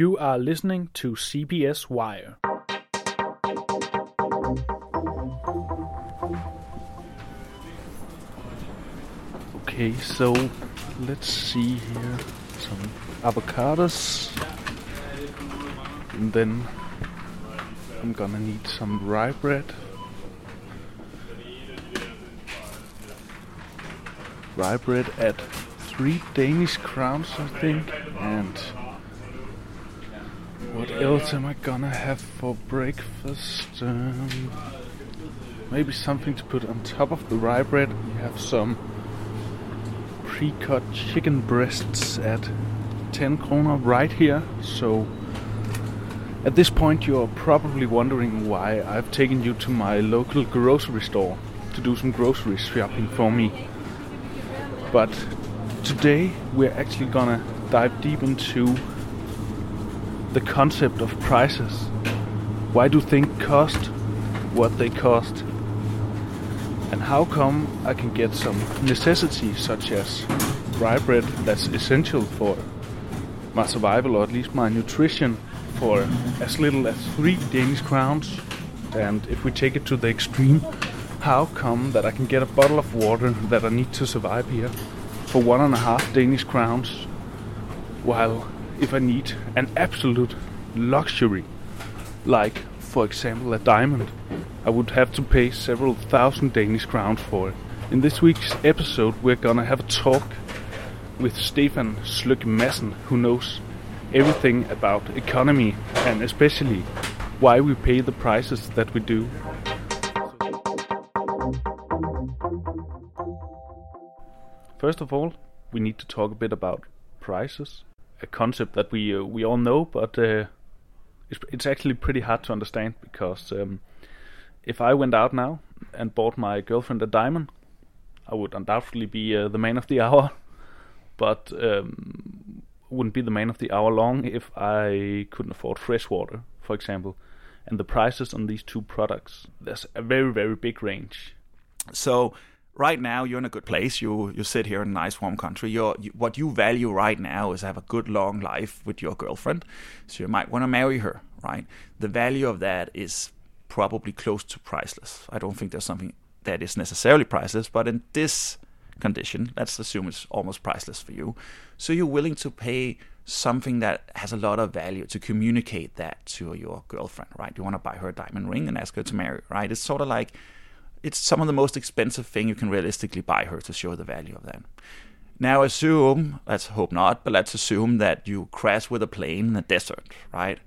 You are listening to CBS Wire. Okay, so let's see here. Some avocados. And then I'm gonna need some rye bread. Rye bread at three Danish crowns, I think. And what else am I gonna have for breakfast? Um, maybe something to put on top of the rye bread. We have some pre-cut chicken breasts at 10 kroner right here. So at this point you're probably wondering why I've taken you to my local grocery store to do some grocery shopping for me. But today we're actually gonna dive deep into the concept of prices. Why do things cost what they cost? And how come I can get some necessities such as rye bread that's essential for my survival or at least my nutrition for as little as three Danish crowns? And if we take it to the extreme, how come that I can get a bottle of water that I need to survive here for one and a half Danish crowns while if I need an absolute luxury, like for example a diamond, I would have to pay several thousand Danish crowns for it. In this week's episode, we're gonna have a talk with Stefan Sløk Madsen, who knows everything about economy and especially why we pay the prices that we do. First of all, we need to talk a bit about prices a concept that we uh, we all know, but uh, it's, it's actually pretty hard to understand because um, if I went out now and bought my girlfriend a diamond, I would undoubtedly be uh, the man of the hour, but um, wouldn't be the man of the hour long if I couldn't afford fresh water, for example. And the prices on these two products, there's a very very big range. So right now you're in a good place. You you sit here in a nice warm country. You're, you, what you value right now is have a good long life with your girlfriend. So you might want to marry her, right? The value of that is probably close to priceless. I don't think there's something that is necessarily priceless, but in this condition, let's assume it's almost priceless for you. So you're willing to pay something that has a lot of value to communicate that to your girlfriend, right? You want to buy her a diamond ring and ask her to marry, right? It's sort of like it's some of the most expensive thing you can realistically buy her to show the value of that. Now assume, let's hope not, but let's assume that you crash with a plane in the desert, right?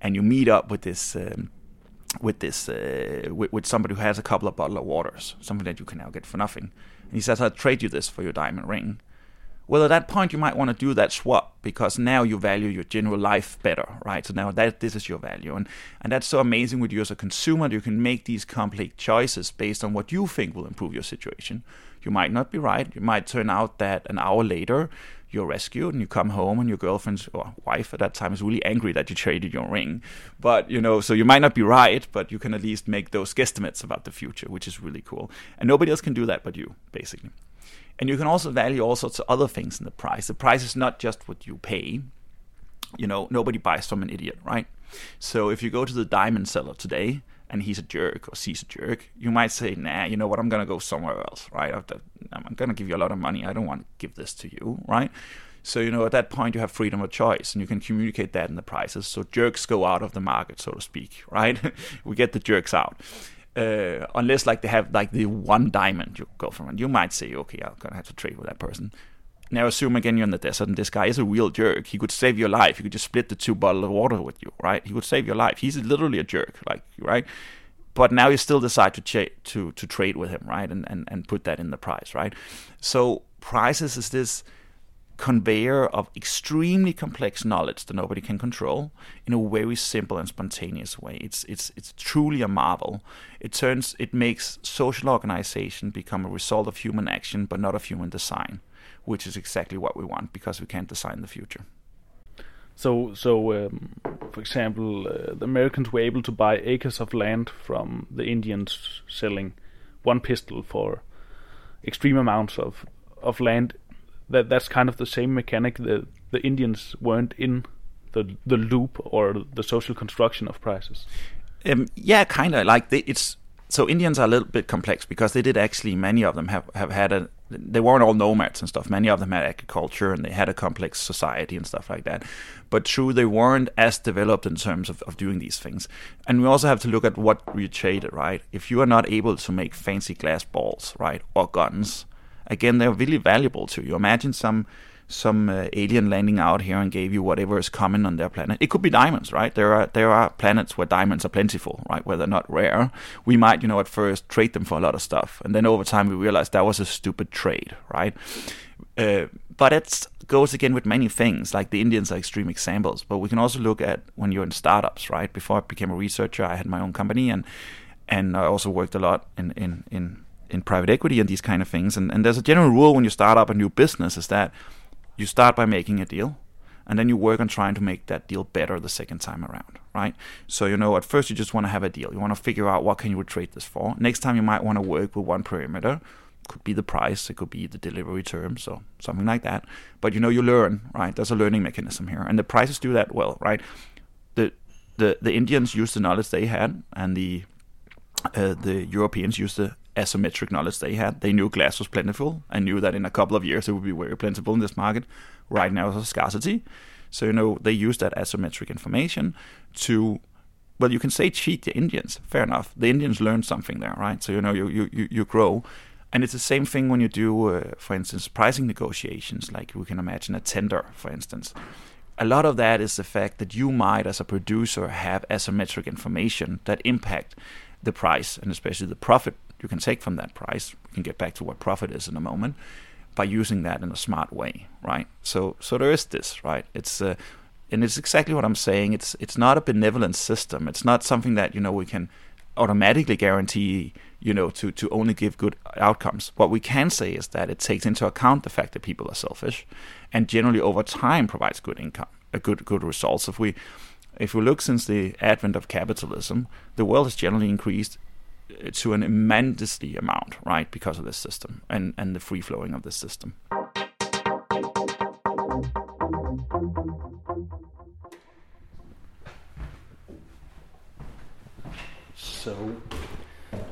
And you meet up with this um, with this uh, with, with, somebody who has a couple of bottle of waters, something that you can now get for nothing. And he says, "I'll trade you this for your diamond ring." Well, at that point, you might want to do that swap because now you value your general life better, right? So now that this is your value, and and that's so amazing with you as a consumer. You can make these complex choices based on what you think will improve your situation. You might not be right. It might turn out that an hour later you're rescued and you come home and your girlfriend's or wife at that time is really angry that you traded your ring. But you know, so you might not be right, but you can at least make those guesstimates about the future, which is really cool. And nobody else can do that but you, basically. And you can also value all sorts of other things in the price. The price is not just what you pay. You know, nobody buys from an idiot, right? So if you go to the diamond seller today and he's a jerk or she's a jerk, you might say, nah, you know what, I'm going to go somewhere else, right? I'm going to give you a lot of money. I don't want to give this to you, right? So, you know, at that point, you have freedom of choice and you can communicate that in the prices. So, jerks go out of the market, so to speak, right? we get the jerks out uh, unless like they have like the one diamond you go from, and you might say, okay, I'm gonna have to trade with that person. Now assume again you're in the desert and this guy is a real jerk. He could save your life. He could just split the two bottle of water with you, right? He would save your life. He's literally a jerk, like right. But now you still decide to cha- to to trade with him, right? And, and and put that in the price, right? So prices is this conveyor of extremely complex knowledge that nobody can control in a very simple and spontaneous way. It's it's it's truly a marvel. It turns it makes social organization become a result of human action but not of human design, which is exactly what we want because we can't design the future. So, so um, for example, uh, the Americans were able to buy acres of land from the Indians, selling one pistol for extreme amounts of of land that that's kind of the same mechanic. The the Indians weren't in the the loop or the social construction of prices? Um, yeah, kind of like they, it's so Indians are a little bit complex because they did actually many of them have have had a they weren't all nomads and stuff. Many of them had agriculture and they had a complex society and stuff like that. But true, they weren't as developed in terms of, of doing these things. And we also have to look at what we traded, right? If you are not able to make fancy glass balls, right, or guns, again, they're really valuable to you. Imagine some some uh, alien landing out here and gave you whatever is common on their planet. It could be diamonds, right? There are there are planets where diamonds are plentiful, right? Where they're not rare. We might, you know, at first trade them for a lot of stuff, and then over time we realize that was a stupid trade, right? Uh, but it goes again with many things. Like the Indians are extreme examples, but we can also look at when you're in startups, right? Before I became a researcher, I had my own company, and and I also worked a lot in in in, in private equity and these kind of things. And and there's a general rule when you start up a new business is that you start by making a deal and then you work on trying to make that deal better the second time around right? So you know at first you just want to have a deal. You want to figure out what can you trade this for. Next time you might want to work with one parameter could be the price it could be the delivery terms or something like that. But you know you learn right? There's a learning mechanism here. And the prices do that well right? The the the indians used the knowledge they had and the uh, the europeans used the asymmetric knowledge they had. They knew glass was plentiful and knew that in a couple of years it would be very plentiful in this market. Right now, it's a scarcity. So, you know, they use that asymmetric information to, well, you can say cheat the Indians. Fair enough. The Indians learned something there, right? So, you know, you, you, you grow. And it's the same thing when you do, uh, for instance, pricing negotiations, like we can imagine a tender, for instance. A lot of that is the fact that you might, as a producer, have asymmetric information that impact the price and especially the profit you can take from that price. We can get back to what profit is in a moment by using that in a smart way, right? So, so there is this, right? It's uh, and it's exactly what I'm saying. It's it's not a benevolent system. It's not something that you know we can automatically guarantee you know to to only give good outcomes. What we can say is that it takes into account the fact that people are selfish, and generally over time provides good income, a good good results. If we if we look since the advent of capitalism, the world has generally increased to an immensely amount, right, because of this system and, and the free flowing of this system. So,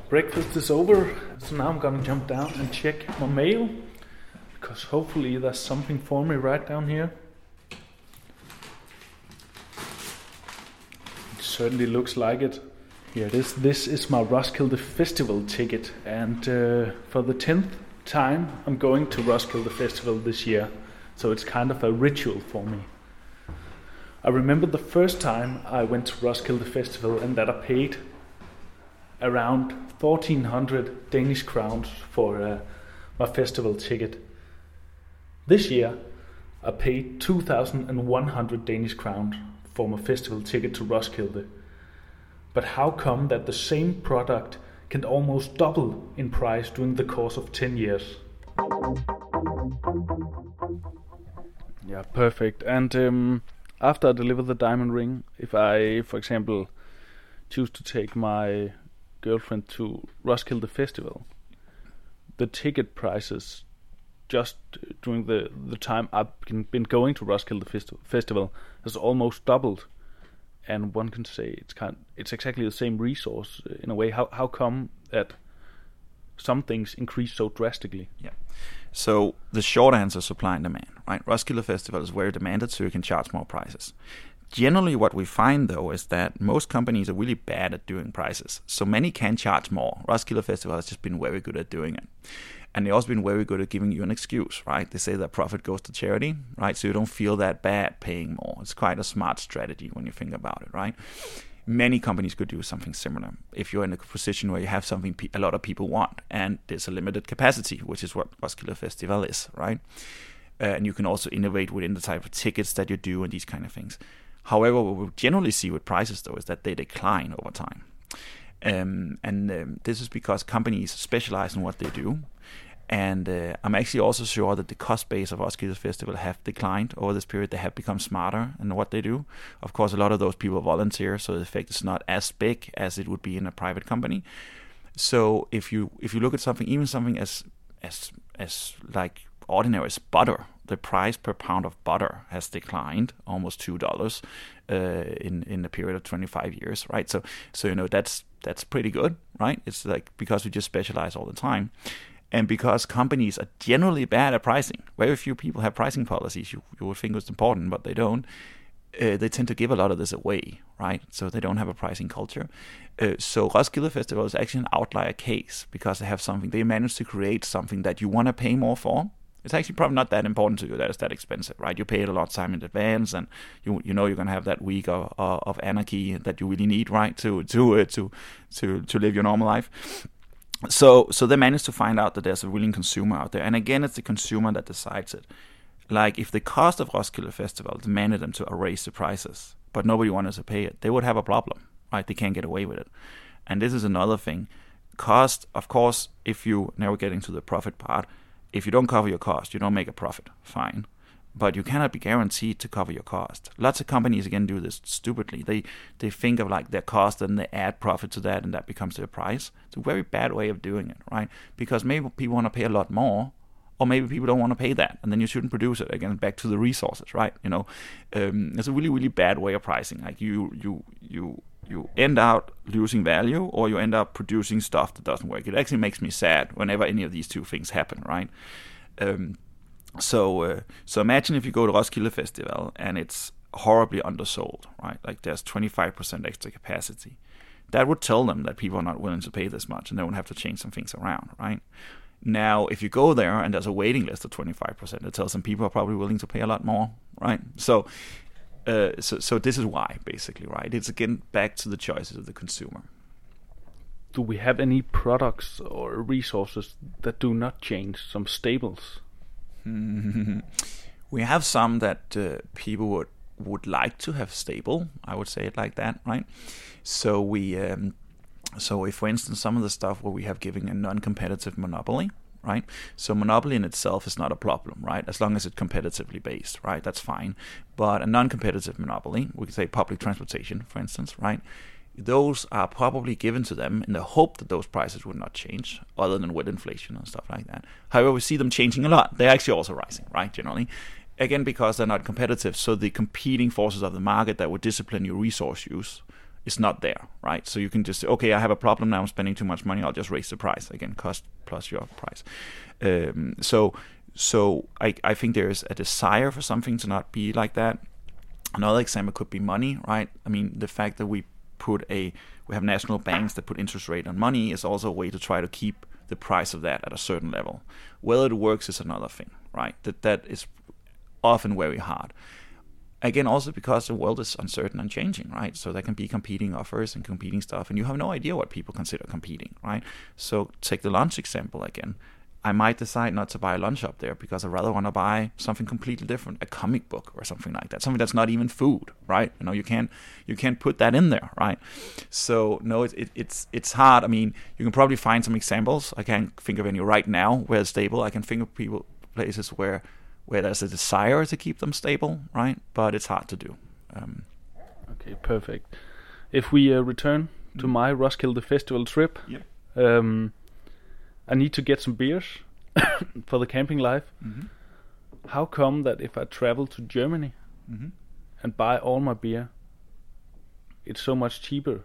breakfast is over, so now I'm gonna jump down and check my mail because hopefully there's something for me right down here. It certainly looks like it. Here it is. This is my Roskilde Festival ticket, and uh, for the tenth time, I'm going to Roskilde Festival this year. So it's kind of a ritual for me. I remember the first time I went to Roskilde Festival, and that I paid around 1400 Danish crowns for uh, my festival ticket. This year, I paid 2100 Danish crowns for my festival ticket to Roskilde. But how come that the same product can almost double in price during the course of 10 years? Yeah, perfect. And um, after I deliver the diamond ring, if I, for example, choose to take my girlfriend to Roskilde Festival, the ticket prices just during the, the time I've been going to Roskilde Festi- Festival has almost doubled and one can say it's kind it's exactly the same resource uh, in a way. How how come that some things increase so drastically? Yeah. So the short answer supply and demand right? Roskilde festival is very demanded so you can charge more prices. Generally what we find though is that most companies are really bad at doing prices so many can charge more. Roskilde festival has just been very good at doing it and they've also been very good at giving you an excuse, right? They say that profit goes to charity, right? So you don't feel that bad paying more. It's quite a smart strategy when you think about it, right? Many companies could do something similar. If you're in a position where you have something a lot of people want and there's a limited capacity, which is what Roskilde Festival is, right? Uh, and you can also innovate within the type of tickets that you do and these kind of things. However, what we generally see with prices though is that they decline over time. Um, and um, this is because companies specialize in what they do. And uh, I'm actually also sure that the cost base of Roskilde Festival have declined over this period. They have become smarter in what they do. Of course, a lot of those people volunteer, so the effect is not as big as it would be in a private company. So if you if you look at something, even something as as as like ordinary as butter, the price per pound of butter has declined almost two dollars uh, in in a period of 25 years, right? So so you know that's that's pretty good, right? It's like because we just specialize all the time. And because companies are generally bad at pricing, very few people have pricing policies. You, you would think it's important, but they don't. Uh, they tend to give a lot of this away, right? So they don't have a pricing culture. Uh, so Roskilde Festival is actually an outlier case because they have something. They managed to create something that you want to pay more for. It's actually probably not that important to you that it's that expensive, right? You pay it a lot of time in advance, and you you know you're gonna have that week of, of anarchy that you really need, right, to to uh, to to to live your normal life. So so they managed to find out that there's a willing consumer out there. And again it's the consumer that decides it. Like if the cost of roskilde festival demanded them to raise the prices but nobody wanted to pay it they would have a problem right? They can't get away with it. And this is another thing. Cost of course if you now we're getting to the profit part if you don't cover your cost you don't make a profit fine but you cannot be guaranteed to cover your cost. Lots of companies again do this stupidly. They they think of like their cost and they add profit to that, and that becomes their price. It's a very bad way of doing it, right? Because maybe people want to pay a lot more, or maybe people don't want to pay that, and then you shouldn't produce it. Again, back to the resources, right? You know, um, it's a really really bad way of pricing. Like you you you you end out losing value, or you end up producing stuff that doesn't work. It actually makes me sad whenever any of these two things happen, right? Um, so uh, so imagine if you go to Roskilde Festival and it's horribly undersold, right? Like there's 25% extra capacity. That would tell them that people are not willing to pay this much and they would have to change some things around, right? Now, if you go there and there's a waiting list of 25%, it tells them people are probably willing to pay a lot more, right? So, uh, so, so this is why, basically, right? It's again back to the choices of the consumer. Do we have any products or resources that do not change, some staples? we have some that uh, people would would like to have stable. I would say it like that, right? So we, um, so if for instance some of the stuff where we have given a non-competitive monopoly, right? So monopoly in itself is not a problem, right? As long as it's competitively based, right? That's fine. But a non-competitive monopoly, we could say public transportation, for instance, right? those are probably given to them in the hope that those prices would not change, other than with inflation and stuff like that. However, we see them changing a lot. They're actually also rising, right? Generally, again because they're not competitive. So the competing forces of the market that would discipline your resource use is not there, right? So you can just say, okay, I have a problem now. I'm spending too much money. I'll just raise the price again, cost plus your price. Um, so so I I think there is a desire for something to not be like that. Another example could be money, right? I mean, the fact that we put a we have national banks that put interest rate on money is also a way to try to keep the price of that at a certain level. Whether it works is another thing, right? That that is often very hard. Again, also because the world is uncertain and changing, right? So there can be competing offers and competing stuff, and you have no idea what people consider competing, right? So take the lunch example again. I might decide not to buy a lunch up there because I rather want to buy something completely different, a comic book or something like that, something that's not even food, right? You know, you can't you can't put that in there, right? So no, it, it, it's it's hard. I mean, you can probably find some examples. I can't think of any right now where it's stable. I can think of people places where where there's a desire to keep them stable, right? But it's hard to do. Um, okay, perfect. If we uh, return to mm-hmm. my Roskilde Festival trip. Yep. Um, I need to get some beers for the camping life. Mm-hmm. How come that if I travel to Germany mm-hmm. and buy all my beer, it's so much cheaper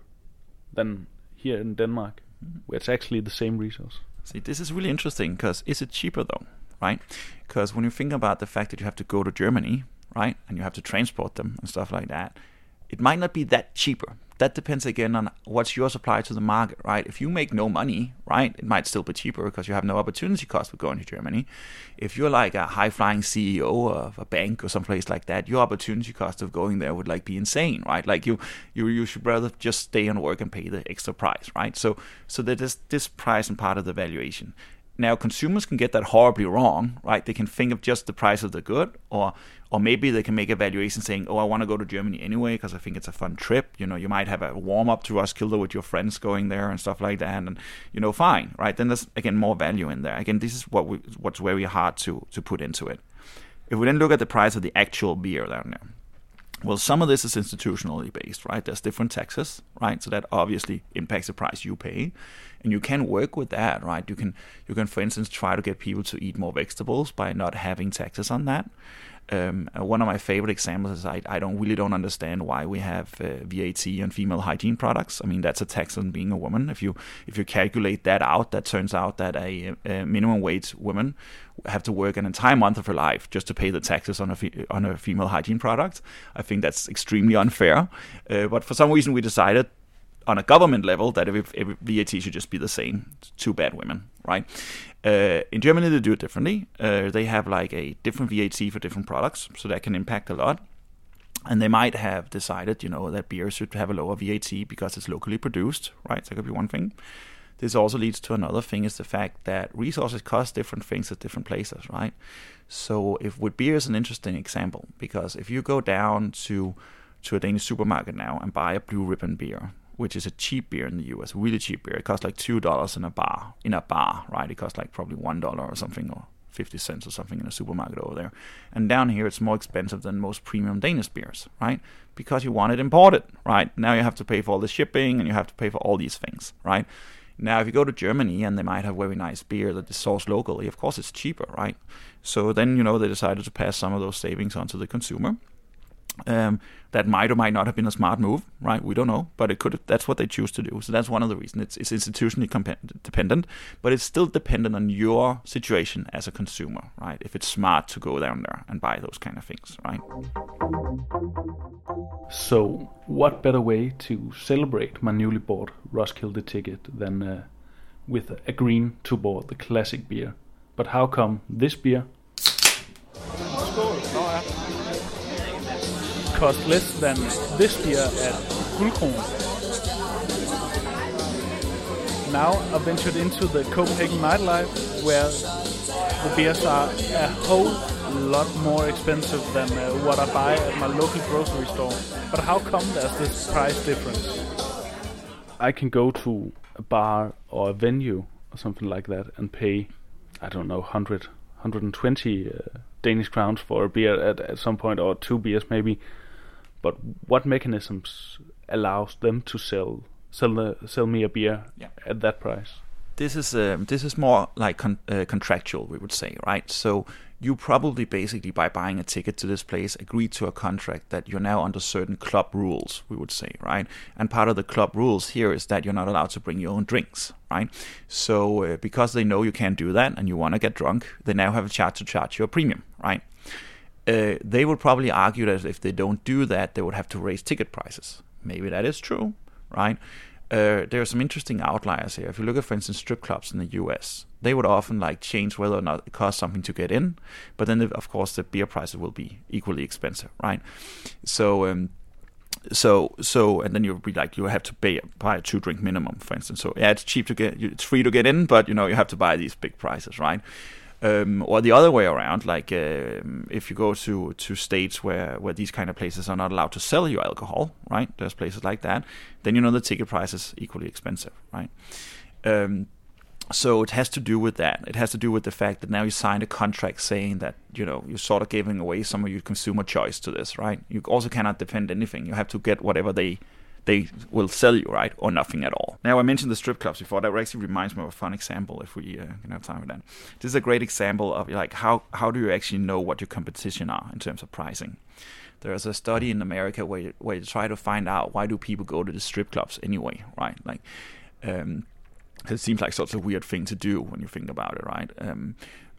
than here in Denmark, mm-hmm. where it's actually the same resource? See, this is really interesting because is it cheaper though, right? Because when you think about the fact that you have to go to Germany, right, and you have to transport them and stuff like that, it might not be that cheaper that depends again on what's your supply to the market, right? If you make no money, right, it might still be cheaper because you have no opportunity cost for going to Germany. If you're like a high flying CEO of a bank or someplace like that, your opportunity cost of going there would like be insane, right? Like you, you, you should rather just stay and work and pay the extra price, right? So, so that is this price and part of the valuation. Now, consumers can get that horribly wrong, right? They can think of just the price of the good, or or maybe they can make a valuation saying, "Oh, I want to go to Germany anyway because I think it's a fun trip." You know, you might have a warm up to Roskilde with your friends going there and stuff like that, and you know, fine, right? Then there's again more value in there. Again, this is what we, what's very hard to to put into it. If we then look at the price of the actual beer down there, Well, some of this is institutionally based, right? There's different taxes, right? So that obviously impacts the price you pay, and you can work with that, right? You can you can, for instance, try to get people to eat more vegetables by not having taxes on that. Um, one of my favorite examples is I, I don't really don't understand why we have uh, VAT on female hygiene products. I mean that's a tax on being a woman. If you if you calculate that out, that turns out that a, a minimum wage woman have to work an entire month of her life just to pay the taxes on a fe- on a female hygiene product. I think that's extremely unfair. Uh, but for some reason we decided on a government level that if, if VAT should just be the same. Too bad women, right? Uh, in Germany, they do it differently. Uh, they have like a different VAT for different products, so that can impact a lot. And they might have decided, you know, that beer should have a lower VAT because it's locally produced, right? That could be one thing. This also leads to another thing is the fact that resources cost different things at different places, right? So if with beer is an interesting example because if you go down to to a Danish supermarket now and buy a blue ribbon beer, which is a cheap beer in the US, really cheap beer. It costs like two dollars in a bar. In a bar, right? It costs like probably one dollar or something, or fifty cents or something in a supermarket over there. And down here, it's more expensive than most premium Danish beers, right? Because you want it imported, right? Now you have to pay for all the shipping and you have to pay for all these things, right? Now, if you go to Germany and they might have very nice beer that is sourced locally, of course it's cheaper, right? So then, you know, they decided to pass some of those savings on to the consumer. Um, that might or might not have been a smart move, right? We don't know, but it could. That's what they choose to do. So that's one of the reasons. It's, it's institutionally comp- dependent, but it's still dependent on your situation as a consumer, right? If it's smart to go down there and buy those kind of things, right? So, what better way to celebrate my newly bought Roskilde ticket than uh, with a green Tuborg, the classic beer? But how come this beer? Cost less than this beer at Guldkron. Now I've ventured into the Copenhagen nightlife where the beers are a whole lot more expensive than uh, what I buy at my local grocery store. But how come there's this price difference? I can go to a bar or a venue or something like that and pay, I don't know, 100, 120 uh, Danish crowns for a beer at, at some point, or two beers maybe. But what mechanisms allows them to sell sell the, sell me a beer yeah. at that price? This is um, this is more like con- uh, contractual, we would say, right? So you probably basically by buying a ticket to this place agreed to a contract that you're now under certain club rules, we would say, right? And part of the club rules here is that you're not allowed to bring your own drinks, right? So uh, because they know you can't do that and you want to get drunk, they now have a chance to charge you a premium, right? Uh, they would probably argue that if they don't do that, they would have to raise ticket prices. Maybe that is true, right? Uh, there are some interesting outliers here. If you look at, for instance, strip clubs in the U.S., they would often like change whether or not it costs something to get in, but then the, of course the beer prices will be equally expensive, right? So. Um, so so and then you'll be like you have to pay buy a two drink minimum for instance so yeah it's cheap to get it's free to get in but you know you have to buy these big prices right um, or the other way around, like uh, if you go to, to states where, where these kind of places are not allowed to sell you alcohol, right? There's places like that. Then you know the ticket price is equally expensive, right? Um, so it has to do with that. It has to do with the fact that now you signed a contract saying that you know you're sort of giving away some of your consumer choice to this, right? You also cannot defend anything. You have to get whatever they they will sell you, right, or nothing at all. Now, I mentioned the strip clubs before. That actually reminds me of a fun example. If we uh, can have time for that, this is a great example of like how how do you actually know what your competition are in terms of pricing. There's a study in America where you, where you try to find out why do people go to the strip clubs anyway, right? Like, um, it seems like such a weird thing to do when you think about it, right? Um,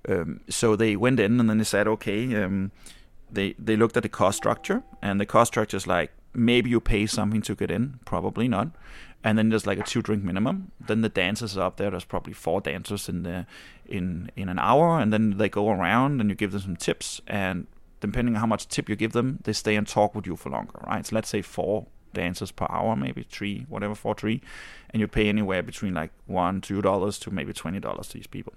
um, so they went in and then they said, okay, um, they they looked at the cost structure, and the cost structure is like maybe you pay something to get in, probably not. And then there's like a two drink minimum. Then the dancers are up there. There's probably four dancers in the in in an hour, and then they go around and you give them some tips. And depending on how much tip you give them, they stay and talk with you for longer, right? So let's say four dancers per hour, maybe three, whatever, four, three, and you pay anywhere between like one, two dollars to maybe twenty dollars to these people.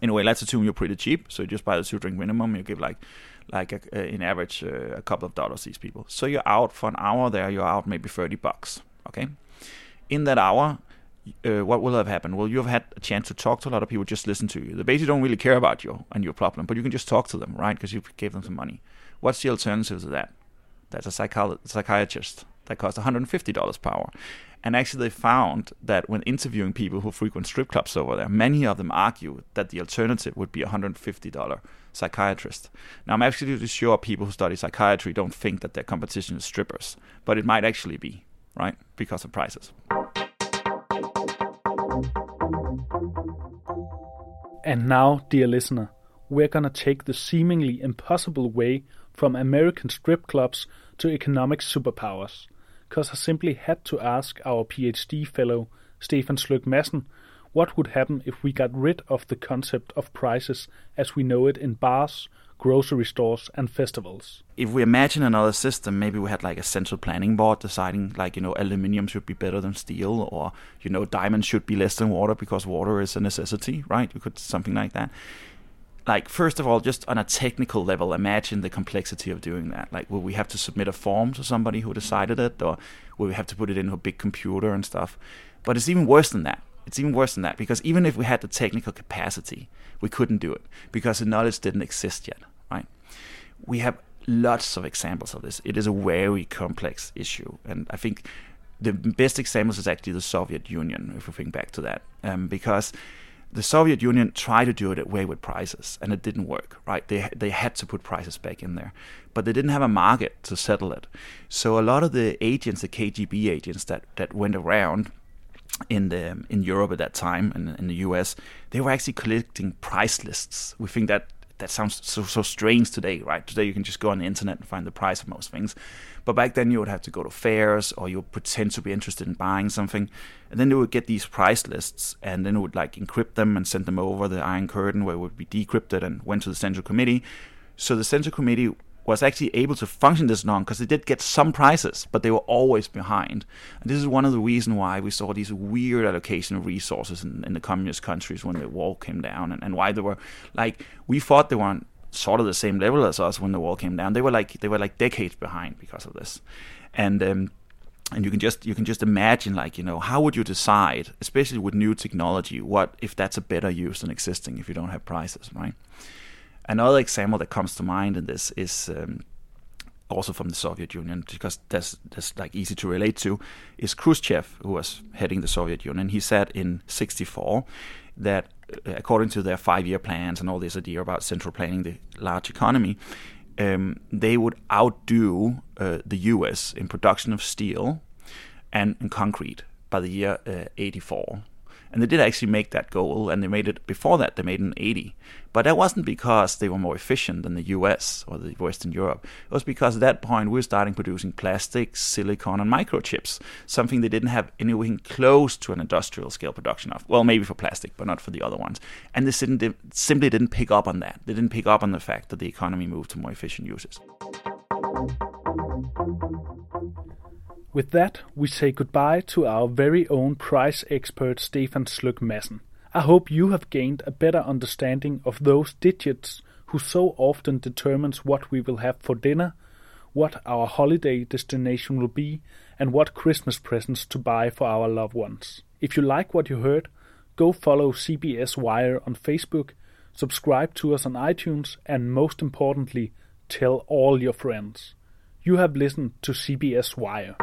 Anyway, let's assume you're pretty cheap, so you just buy the two drink minimum. You give like like a, a, in average uh, a couple of dollars these people. So you're out for an hour there. You're out maybe thirty bucks. Okay, in that hour. Uh, what will have happened? Well, you've had a chance to talk to a lot of people, just listen to you. They basically don't really care about you and your problem, but you can just talk to them, right? Because you gave them some money. What's the alternative to that? that's a psychi- psychiatrist that costs $150 per hour. And actually, they found that when interviewing people who frequent strip clubs over there, many of them argue that the alternative would be a $150 psychiatrist. Now, I'm absolutely sure people who study psychiatry don't think that their competition is strippers, but it might actually be, right? Because of prices. And now, dear listener, we're gonna take the seemingly impossible way from American strip clubs to economic superpowers because I simply had to ask our PhD fellow Stefan Sløk what would happen if we got rid of the concept of prices as we know it in bars, grocery stores, and festivals. If we imagine another system, maybe we had like a central planning board deciding, like, you know, aluminium should be better than steel, or, you know, diamonds should be less than water because water is a necessity, right? We could something like that like first of all just on a technical level imagine the complexity of doing that. Like will we have to submit a form to somebody who decided it or will we have to put it into a big computer and stuff? But it's even worse than that. It's even worse than that because even if we had the technical capacity we couldn't do it because the knowledge didn't exist yet right? We have lots of examples of this. It is a very complex issue and i think the best examples is actually the soviet union if we think back to that. Um, because the Soviet Union tried to do it away with prices, and it didn't work. Right? They they had to put prices back in there, but they didn't have a market to settle it. So a lot of the agents, the KGB agents that that went around in the in Europe at that time and in the US, they were actually collecting price lists. We think that that sounds so so strange today, right? Today you can just go on the internet and find the price of most things. But back then you would have to go to fairs or you would pretend to be interested in buying something. And then they would get these price lists and then it would like encrypt them and send them over the Iron Curtain where it would be decrypted and went to the Central Committee. So the Central Committee was actually able to function this long because they did get some prices, but they were always behind. And this is one of the reasons why we saw these weird allocation of resources in, in the communist countries when the wall came down, and, and why they were like we thought they weren't sort of the same level as us when the wall came down. They were like they were like decades behind because of this, and um, and you can just you can just imagine like you know how would you decide, especially with new technology, what if that's a better use than existing if you don't have prices, right? Another example that comes to mind in this is. Um, also from the Soviet Union, because that's that's like easy to relate to, is Khrushchev, who was heading the Soviet Union. He said in '64 that uh, according to their five-year plans and all this idea about central planning the large economy, um, they would outdo uh, the U.S. in production of steel and, and concrete by the year uh, 84. And they did actually make that goal, and they made it before that, they made in 80. But that wasn't because they were more efficient than the US or the Western Europe. It was because at that point we were starting producing plastics, silicon, and microchips, something they didn't have anything close to an industrial scale production of. Well, maybe for plastic, but not for the other ones. And they simply didn't pick up on that. They didn't pick up on the fact that the economy moved to more efficient uses. With that, we say goodbye to our very own price expert Stefan Madsen. I hope you have gained a better understanding of those digits who so often determines what we will have for dinner, what our holiday destination will be, and what Christmas presents to buy for our loved ones. If you like what you heard, go follow CBS Wire on Facebook, subscribe to us on iTunes, and most importantly, tell all your friends. You have listened to CBS Wire.